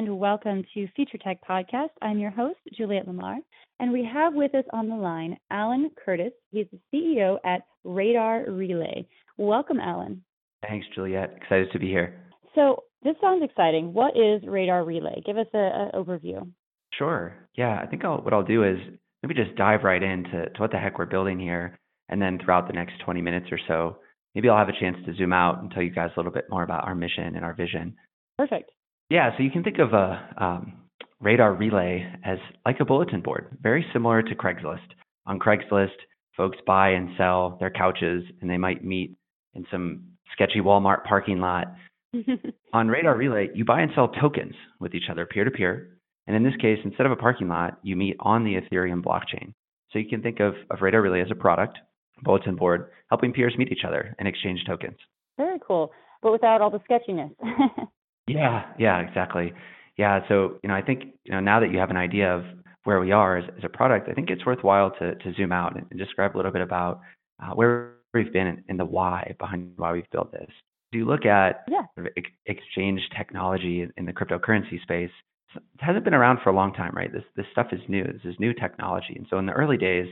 And welcome to Future Tech Podcast. I'm your host, Juliette Lamar, and we have with us on the line Alan Curtis. He's the CEO at Radar Relay. Welcome, Alan. Thanks, Juliette. Excited to be here. So, this sounds exciting. What is Radar Relay? Give us an overview. Sure. Yeah, I think I'll, what I'll do is maybe just dive right into to what the heck we're building here, and then throughout the next 20 minutes or so, maybe I'll have a chance to zoom out and tell you guys a little bit more about our mission and our vision. Perfect. Yeah, so you can think of a um, radar relay as like a bulletin board, very similar to Craigslist. On Craigslist, folks buy and sell their couches, and they might meet in some sketchy Walmart parking lot. On Radar Relay, you buy and sell tokens with each other peer to peer. And in this case, instead of a parking lot, you meet on the Ethereum blockchain. So you can think of, of Radar Relay as a product, bulletin board, helping peers meet each other and exchange tokens. Very cool, but without all the sketchiness. Yeah, yeah, exactly. Yeah, so you know, I think you know now that you have an idea of where we are as, as a product, I think it's worthwhile to to zoom out and, describe a little bit about uh, where we've been and, the why behind why we've built this. Do you look at yeah. ex- exchange technology in the cryptocurrency space, it hasn't been around for a long time, right? This this stuff is new. This is new technology, and so in the early days,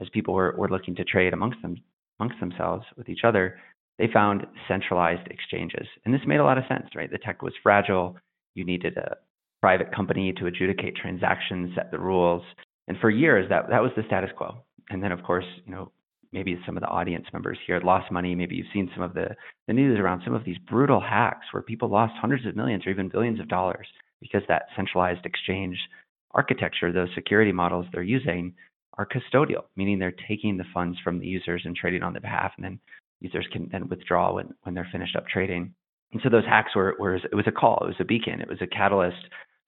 as people were, were looking to trade amongst them amongst themselves with each other, they found centralized exchanges. And this made a lot of sense, right? The tech was fragile. You needed a private company to adjudicate transactions, set the rules. And for years, that, that was the status quo. And then, of course, you know, maybe some of the audience members here lost money. Maybe you've seen some of the, the news around some of these brutal hacks where people lost hundreds of millions or even billions of dollars because that centralized exchange architecture, those security models they're using, are custodial, meaning they're taking the funds from the users and trading on their behalf and then users can then withdraw when, when they're finished up trading. And so those hacks were, were it was a call, it was a beacon, it was a catalyst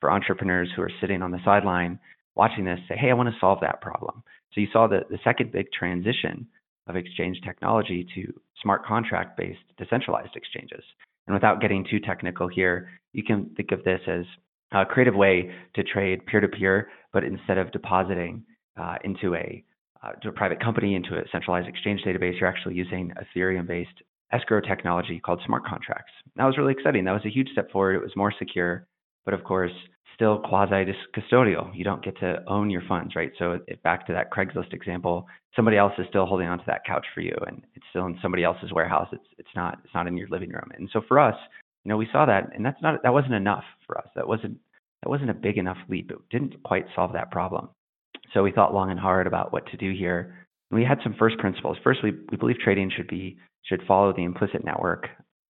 for entrepreneurs who are sitting on the sideline watching this say, hey, I want to solve that problem. So you saw the, the second big transition of exchange technology to smart contract based decentralized exchanges. And without getting too technical here, you can think of this as a creative way to trade peer to peer, but instead of depositing uh, into a uh, to a private company into a centralized exchange database, you're actually using Ethereum-based escrow technology called smart contracts. That was really exciting. That was a huge step forward. It was more secure, but of course, still quasi custodial. You don't get to own your funds, right? So back to that Craigslist example, somebody else is still holding onto that couch for you, and it's still in somebody else's warehouse. It's it's not it's not in your living room. And so for us, you know, we saw that, and that's not that wasn't enough for us. That wasn't that wasn't a big enough leap. It didn't quite solve that problem. So we thought long and hard about what to do here. We had some first principles. First, we, we believe trading should be should follow the implicit network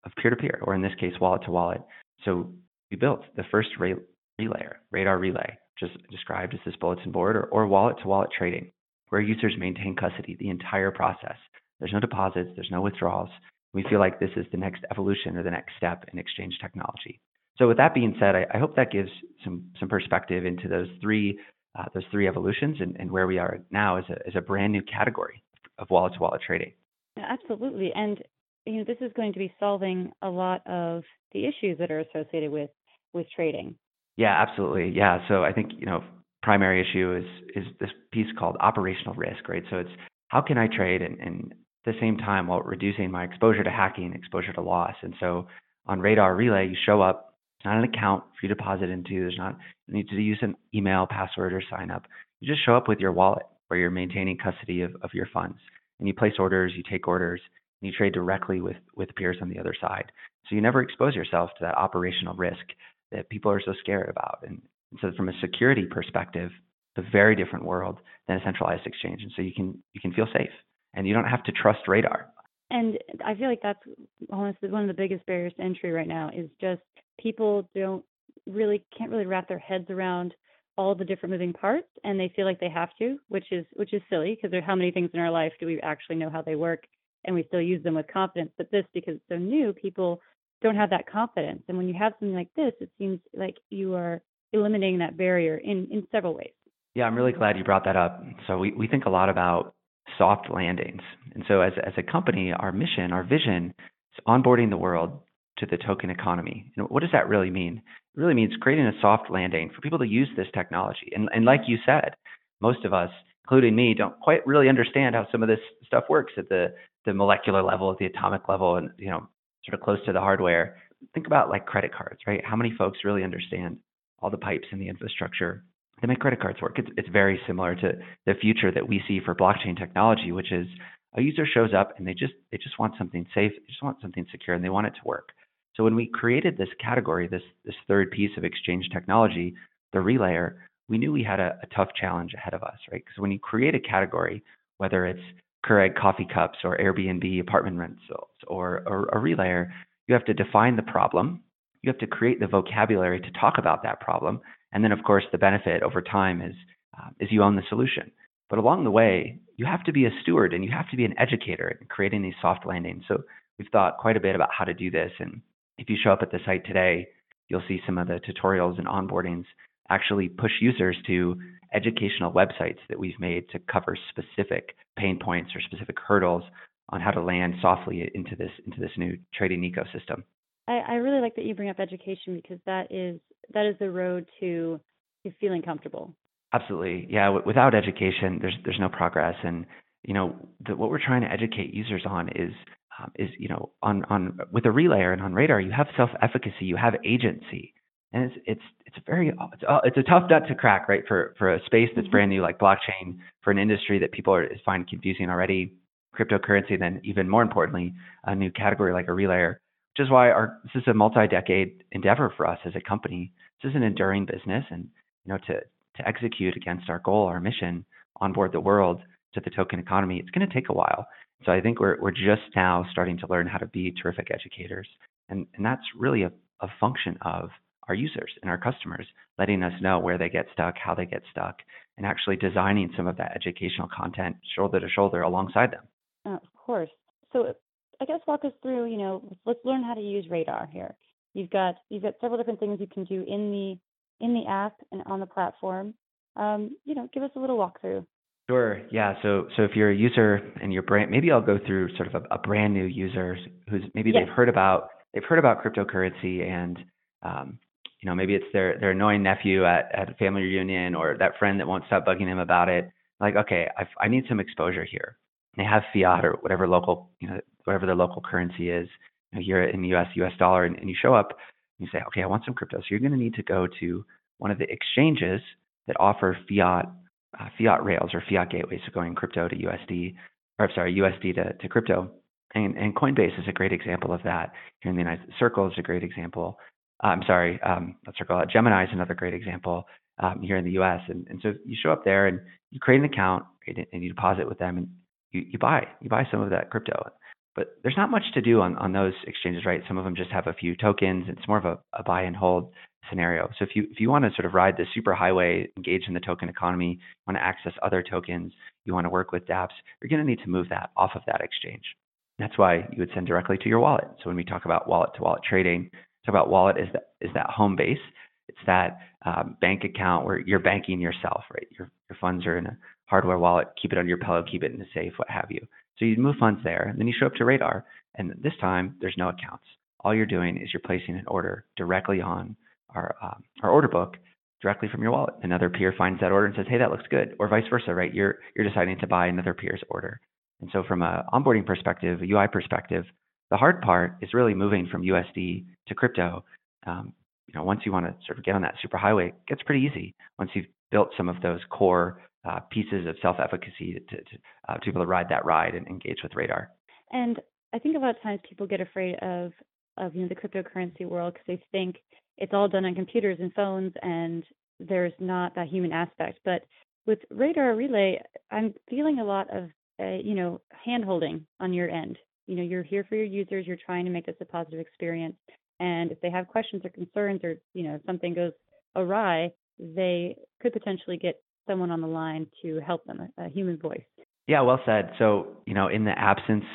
of peer-to-peer, or in this case, wallet-to-wallet. So we built the first relay, radar relay, just described as this bulletin board, or, or wallet-to-wallet trading, where users maintain custody the entire process. There's no deposits, there's no withdrawals. We feel like this is the next evolution or the next step in exchange technology. So with that being said, I, I hope that gives some some perspective into those three uh, those three evolutions and, and, where we are now is a, as a brand new category of wallet to wallet trading. Absolutely. And you know, this is going to be solving a lot of the issues that are associated with with trading. Yeah, absolutely. Yeah. So I think, you know, primary issue is is this piece called operational risk, right? So it's how can I trade and, and at the same time while reducing my exposure to hacking, exposure to loss. And so on Radar Relay, you show up not an account for you to deposit into. There's not you need to use an email, password, or sign up. You just show up with your wallet where you're maintaining custody of, of your funds. And you place orders, you take orders, and you trade directly with, with peers on the other side. So you never expose yourself to that operational risk that people are so scared about. And, and so from a security perspective, it's a very different world than a centralized exchange. And so you can you can feel safe and you don't have to trust radar. And I feel like that's honestly one of the biggest barriers to entry right now is just people don't really can't really wrap their heads around all the different moving parts and they feel like they have to which is which is silly because there's how many things in our life do we actually know how they work and we still use them with confidence but this because it's so new people don't have that confidence and when you have something like this it seems like you are eliminating that barrier in in several ways Yeah, I'm really mm-hmm. glad you brought that up. So we, we think a lot about soft landings. And so as, as a company, our mission, our vision is onboarding the world to the token economy. And what does that really mean? It really means creating a soft landing for people to use this technology. And, and like you said, most of us, including me, don't quite really understand how some of this stuff works at the, the molecular level, at the atomic level, and you know, sort of close to the hardware. Think about like credit cards, right? How many folks really understand all the pipes and the infrastructure that make credit cards work? It's, it's very similar to the future that we see for blockchain technology, which is a user shows up and they just they just want something safe, they just want something secure, and they want it to work. So when we created this category, this this third piece of exchange technology, the relayer, we knew we had a, a tough challenge ahead of us, right? Because when you create a category, whether it's Keurig coffee cups or Airbnb apartment rentals or, or a relayer, you have to define the problem. You have to create the vocabulary to talk about that problem. And then, of course, the benefit over time is, uh, is you own the solution. But along the way, you have to be a steward and you have to be an educator in creating these soft landings. So we've thought quite a bit about how to do this. And if you show up at the site today, you'll see some of the tutorials and onboardings actually push users to educational websites that we've made to cover specific pain points or specific hurdles on how to land softly into this into this new trading ecosystem. I, I really like that you bring up education because that is that is the road to, to feeling comfortable. Absolutely, yeah. W- without education, there's there's no progress, and you know the, what we're trying to educate users on is um, is you know on on with a relayer and on radar you have self efficacy you have agency and it's it's it's a very it's a, it's a tough nut to crack right for for a space that's mm-hmm. brand new like blockchain for an industry that people are find confusing already cryptocurrency then even more importantly a new category like a relayer which is why our this is a multi-decade endeavor for us as a company this is an enduring business and you know to to execute against our goal our mission onboard the world to the token economy it's going to take a while so I think we're we're just now starting to learn how to be terrific educators, and and that's really a, a function of our users and our customers letting us know where they get stuck, how they get stuck, and actually designing some of that educational content shoulder to shoulder alongside them. Of course. So I guess walk us through. You know, let's learn how to use Radar here. You've got you've got several different things you can do in the in the app and on the platform. Um, you know, give us a little walkthrough. Sure. Yeah. So so if you're a user and you're brand, maybe I'll go through sort of a, a brand new user who's maybe yes. they've heard about they've heard about cryptocurrency and um, you know maybe it's their their annoying nephew at at a family reunion or that friend that won't stop bugging them about it. Like okay, I've, I need some exposure here. They have fiat or whatever local you know whatever their local currency is. You know, here in the U.S. U.S. dollar, and, and you show up and you say, okay, I want some crypto. So you're going to need to go to one of the exchanges that offer fiat uh, fiat rails or fiat gateways, so going crypto to USD, or sorry, USD to, to crypto. And, and Coinbase is a great example of that. Here in the United States, Circle is a great example. Uh, I'm sorry, um, not Circle. Uh, Gemini is another great example um, here in the U.S. And, and so you show up there and you create an account and you deposit with them and you, you buy you buy some of that crypto. But there's not much to do on, on those exchanges, right? Some of them just have a few tokens. It's more of a, a buy and hold scenario. So if you if you want to sort of ride the super highway, engage in the token economy, want to access other tokens, you want to work with dApps, you're going to need to move that off of that exchange. That's why you would send directly to your wallet. So when we talk about wallet to wallet trading, talk about wallet is that is that home base. It's that um, bank account where you're banking yourself, right? Your your funds are in a hardware wallet. Keep it on your pillow, keep it in a safe, what have you. So you move funds there, and then you show up to Radar, and this time there's no accounts. All you're doing is you're placing an order directly on our um, our order book directly from your wallet. Another peer finds that order and says, "Hey, that looks good," or vice versa, right? You're you're deciding to buy another peer's order. And so, from a onboarding perspective, a UI perspective, the hard part is really moving from USD to crypto. Um, you know, once you want to sort of get on that superhighway, it gets pretty easy. Once you've built some of those core uh, pieces of self-efficacy to, to, uh, to be able to ride that ride and engage with Radar. And I think a lot of times people get afraid of of you know the cryptocurrency world because they think it's all done on computers and phones and there's not that human aspect. But with Radar Relay, I'm feeling a lot of, uh, you know, hand holding on your end. You know, you're here for your users, you're trying to make this a positive experience. And if they have questions or concerns or, you know, something goes awry, they could potentially get someone on the line to help them, a, a human voice. Yeah, well said. So, you know, in the absence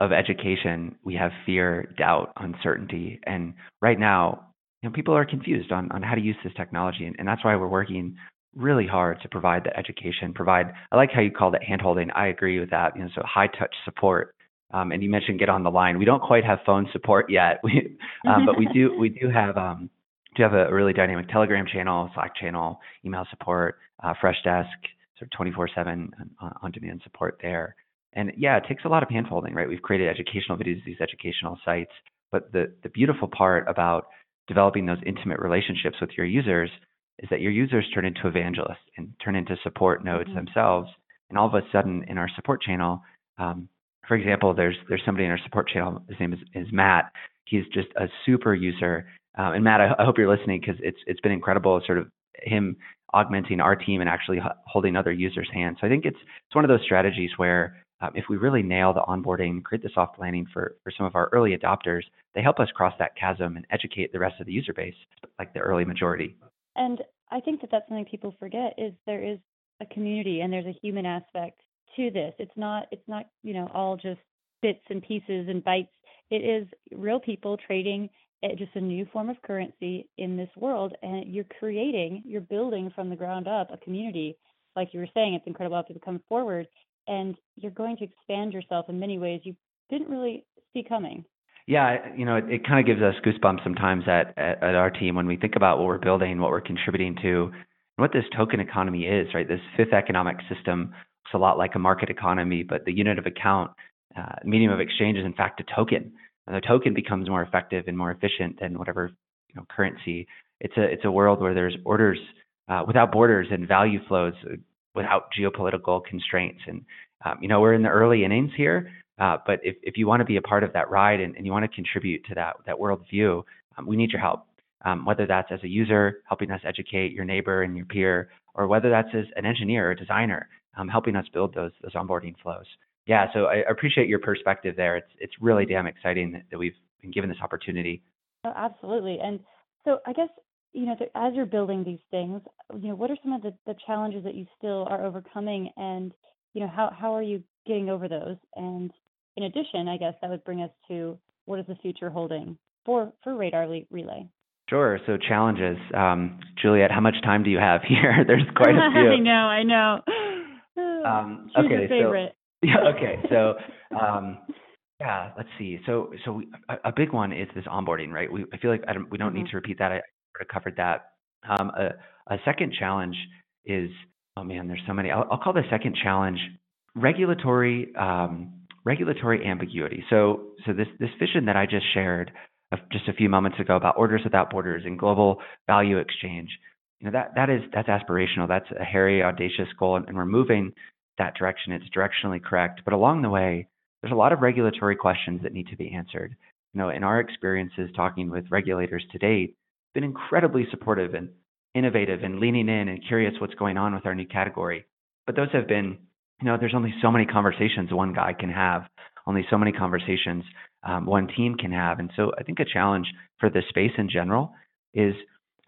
of education, we have fear, doubt, uncertainty. And right now, you know, people are confused on, on how to use this technology. And, and that's why we're working really hard to provide the education, provide. I like how you called it handholding. I agree with that. You know, so high touch support. Um, and you mentioned get on the line. We don't quite have phone support yet, we, um, but we do we do have um, do have a really dynamic Telegram channel, Slack channel, email support, uh, Freshdesk, sort of 24/7 on-demand support there. And yeah, it takes a lot of handholding, right? We've created educational videos, these educational sites, but the the beautiful part about developing those intimate relationships with your users is that your users turn into evangelists and turn into support nodes mm-hmm. themselves. And all of a sudden, in our support channel, um, for example, there's there's somebody in our support channel. His name is, is Matt. He's just a super user. Um, and Matt, I, I hope you're listening because it's it's been incredible, sort of him augmenting our team and actually holding other users' hands. So I think it's it's one of those strategies where um, if we really nail the onboarding, create the soft landing for for some of our early adopters, they help us cross that chasm and educate the rest of the user base, like the early majority. And I think that that's something people forget is there is a community and there's a human aspect to this. It's not it's not, you know, all just bits and pieces and bytes. It is real people trading just a new form of currency in this world and you're creating, you're building from the ground up a community. Like you were saying, it's incredible how people come forward and you're going to expand yourself in many ways you didn't really see coming. Yeah, you know, it, it kind of gives us goosebumps sometimes at, at, at our team when we think about what we're building, what we're contributing to, and what this token economy is, right? This fifth economic system looks a lot like a market economy, but the unit of account, uh, medium of exchange is in fact a token. The token becomes more effective and more efficient than whatever you know currency. It's a it's a world where there's orders uh, without borders and value flows without geopolitical constraints. And um, you know we're in the early innings here, uh, but if, if you want to be a part of that ride and, and you want to contribute to that that world view, um, we need your help. Um, whether that's as a user helping us educate your neighbor and your peer, or whether that's as an engineer or designer um, helping us build those those onboarding flows. Yeah, so I appreciate your perspective there. It's it's really damn exciting that, that we've been given this opportunity. Oh, absolutely, and so I guess you know as you're building these things, you know what are some of the, the challenges that you still are overcoming, and you know how how are you getting over those? And in addition, I guess that would bring us to what is the future holding for for Radar Relay? Sure. So challenges, um, Juliet. How much time do you have here? There's quite a few. I know. I know. Um, Choose okay. favorite. So yeah. Okay. So um, yeah. Let's see. So so we, a, a, big one is this onboarding, right? We I feel like I don't, we don't mm-hmm. need to repeat that. I sort of covered that. Um, a, a second challenge is oh man, there's so many. I'll, I'll call the second challenge regulatory um, regulatory ambiguity. So, so this, this vision that I just shared just a few moments ago about orders without borders and global value exchange, you know, that, that is, that's aspirational. That's a hairy, audacious goal. And, and we're moving that direction. It's directionally correct. But along the way, there's a lot of regulatory questions that need to be answered. You know, in our experiences talking with regulators to date, been incredibly supportive and innovative and leaning in and curious what's going on with our new category. But those have been you know, there's only so many conversations one guy can have, only so many conversations um, one team can have. And so I think a challenge for the space in general is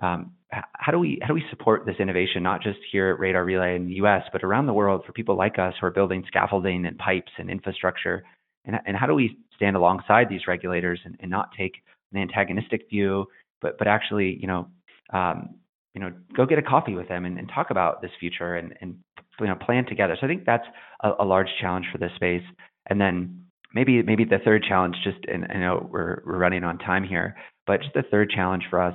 um, how do we how do we support this innovation not just here at Radar Relay in the U.S. but around the world for people like us who are building scaffolding and pipes and infrastructure, and and how do we stand alongside these regulators and, and not take an antagonistic view, but but actually you know um, you know go get a coffee with them and, and talk about this future and, and you know plan together. So I think that's a, a large challenge for this space. And then maybe maybe the third challenge, just and I know we're we're running on time here, but just the third challenge for us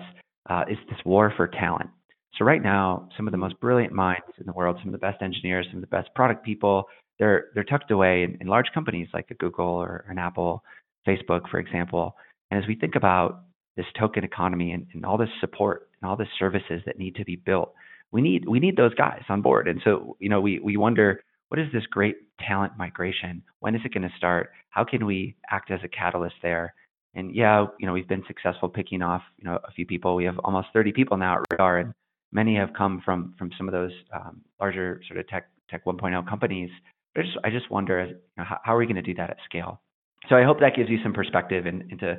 uh, is this war for talent. So right now, some of the most brilliant minds in the world, some of the best engineers, some of the best product people, they're they're tucked away in, in large companies like a Google or an Apple, Facebook, for example. And as we think about this token economy and, and all this support and all the services that need to be built, we need we need those guys on board. And so, you know, we we wonder what is this great talent migration? When is it going to start? How can we act as a catalyst there? And yeah, you know, we've been successful picking off, you know, a few people. We have almost 30 people now at Radar, and many have come from from some of those um, larger sort of tech tech 1.0 companies. But I just I just wonder, you know, how, how, are we going to do that at scale? So I hope that gives you some perspective in, into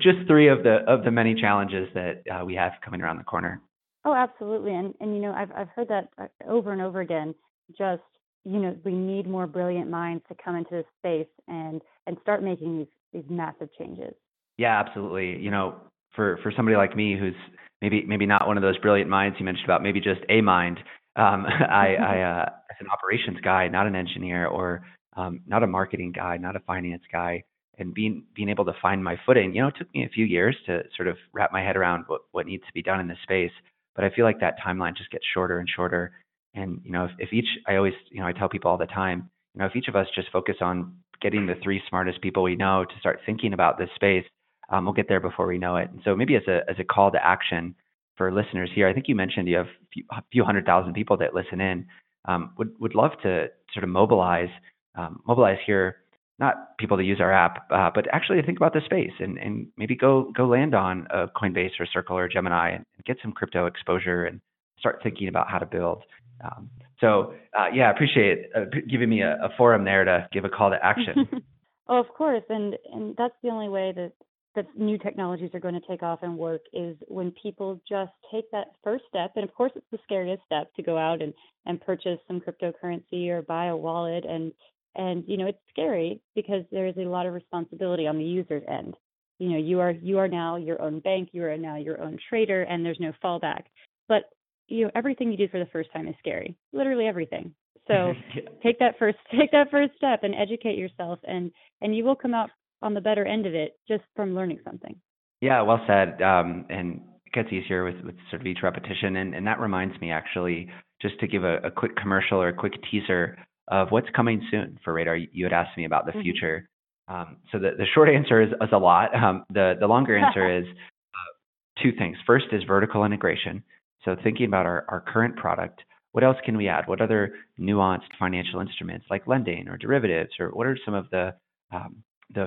just three of the of the many challenges that uh, we have coming around the corner. Oh, absolutely. And and you know, I've I've heard that uh, over and over again. Just you know, we need more brilliant minds to come into this space and and start making these these massive changes. Yeah, absolutely. You know, for for somebody like me who's maybe maybe not one of those brilliant minds you mentioned about, maybe just a mind. Um, I, I uh, as an operations guy, not an engineer or um, not a marketing guy, not a finance guy, and being being able to find my footing. You know, it took me a few years to sort of wrap my head around what what needs to be done in this space. But I feel like that timeline just gets shorter and shorter. And you know, if, if each, I always, you know, I tell people all the time, you know, if each of us just focus on getting the three smartest people we know to start thinking about this space, um, we'll get there before we know it. And so maybe as a as a call to action for listeners here, I think you mentioned you have a few, a few hundred thousand people that listen in. Um, would would love to sort of mobilize um, mobilize here, not people to use our app, uh, but actually think about the space and, and maybe go go land on a Coinbase or Circle or Gemini and get some crypto exposure and start thinking about how to build. Um, so uh, yeah, I appreciate uh, giving me a, a, forum there to give a call to action. oh, of course, and and that's the only way that that new technologies are going to take off and work is when people just take that first step. And of course, it's the scariest step to go out and and purchase some cryptocurrency or buy a wallet and and you know it's scary because there is a lot of responsibility on the user's end you know you are you are now your own bank you are now your own trader and there's no fallback but you know everything you do for the first time is scary literally everything so take that first take that first step and educate yourself and and you will come out on the better end of it just from learning something yeah well said um, and it gets easier with, with sort of each repetition and, and that reminds me actually just to give a, a quick commercial or a quick teaser of what's coming soon for Radar. You had asked me about the mm-hmm. future. Um, so the, the short answer is, is a lot. Um, the, the longer answer is uh, two things. First is vertical integration. So thinking about our, our current product, what else can we add? What other nuanced financial instruments like lending or derivatives, or what are some of the um, the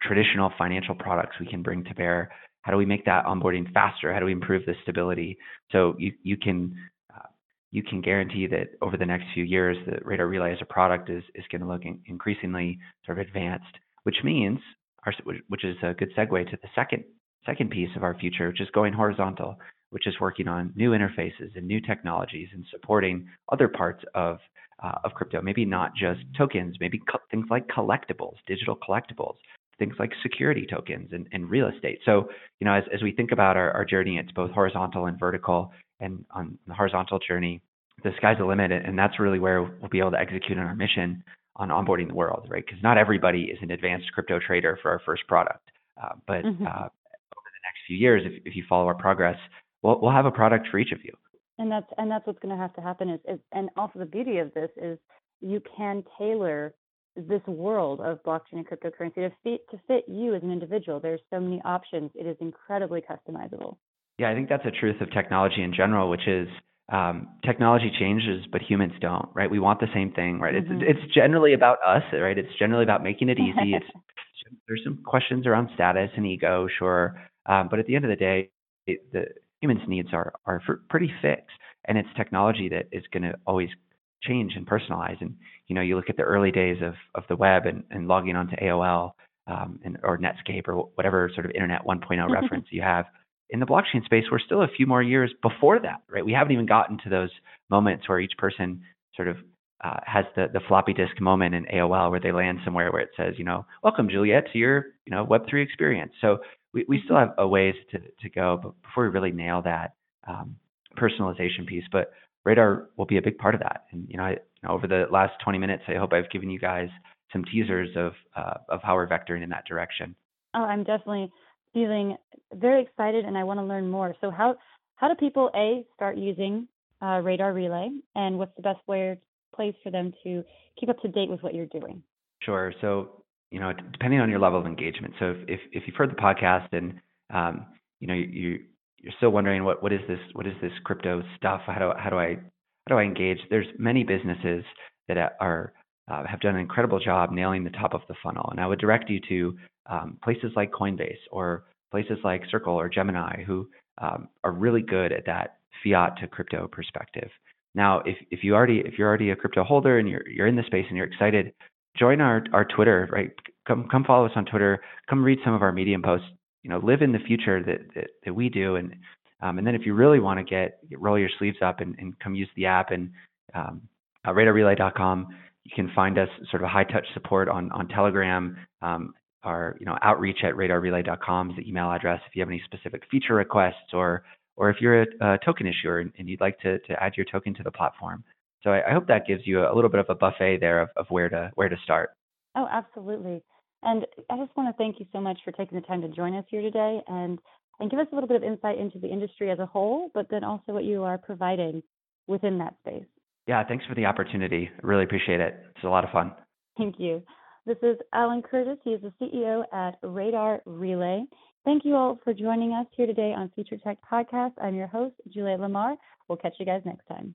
traditional financial products we can bring to bear? How do we make that onboarding faster? How do we improve the stability? So you you can you can guarantee that over the next few years, the Radar Relay as a product is, is going to look increasingly sort of advanced, which means, our, which is a good segue to the second second piece of our future, which is going horizontal, which is working on new interfaces and new technologies and supporting other parts of uh, of crypto. Maybe not just tokens, maybe co- things like collectibles, digital collectibles, things like security tokens and, and real estate. So, you know, as, as we think about our, our journey, it's both horizontal and vertical and on the horizontal journey, the sky's the limit, and that's really where we'll be able to execute on our mission on onboarding the world, right? Because not everybody is an advanced crypto trader for our first product, uh, but mm-hmm. uh, over the next few years, if, if you follow our progress, we'll, we'll have a product for each of you. And that's and that's what's going to have to happen is, is and also the beauty of this is you can tailor this world of blockchain and cryptocurrency to fit to fit you as an individual. There's so many options. It is incredibly customizable. Yeah, I think that's a truth of technology in general, which is um, technology changes, but humans don't, right? We want the same thing, right? Mm-hmm. It's it's generally about us, right? It's generally about making it easy. it's there's some questions around status and ego, sure, um, but at the end of the day, it, the humans' needs are are pretty fixed, and it's technology that is going to always change and personalize. And you know, you look at the early days of of the web and, and logging onto AOL um, and, or Netscape or whatever sort of Internet 1.0 reference you have in the blockchain space, we're still a few more years before that, right? We haven't even gotten to those moments where each person sort of uh, has the, the floppy disk moment in AOL where they land somewhere where it says, you know, welcome Juliet to your, you know, Web3 experience. So we, we still have a ways to, to go but before we really nail that um, personalization piece. But Radar will be a big part of that. And, you know, I, you know, over the last 20 minutes, I hope I've given you guys some teasers of, uh, of how we're vectoring in that direction. Oh, I'm definitely feeling very excited and I want to learn more. So how how do people a start using uh, Radar Relay, and what's the best way place for them to keep up to date with what you're doing? Sure. So you know, depending on your level of engagement. So if if, if you've heard the podcast and um, you know you you're still wondering what what is this what is this crypto stuff? How do how do I how do I engage? There's many businesses that are uh, have done an incredible job nailing the top of the funnel, and I would direct you to um, places like Coinbase or places like Circle or Gemini who um, are really good at that fiat to crypto perspective. Now, if, if you already if you're already a crypto holder and you're you're in the space and you're excited, join our our Twitter, right? Come come follow us on Twitter. Come read some of our Medium posts. You know, live in the future that that, that we do, and um, and then if you really want to get roll your sleeves up and, and come use the app and um, uh, radarrelay.com, you can find us sort of high touch support on on Telegram. Um, our you know outreach at radarrelay.com is the email address if you have any specific feature requests or or if you're a, a token issuer and, and, you'd like to to add your token to the platform. So I, I hope that gives you a, little bit of a buffet there of, of where to where to start. Oh, absolutely. And I just want to thank you so much for taking the time to join us here today and and give us a little bit of insight into the industry as a whole, but then also what you are providing within that space. Yeah, thanks for the opportunity. I really appreciate it. It's a lot of fun. Thank you. This is Alan Curtis. He is the CEO at Radar Relay. Thank you all for joining us here today on Future Tech Podcast. I'm your host, Juliet Lamar. We'll catch you guys next time.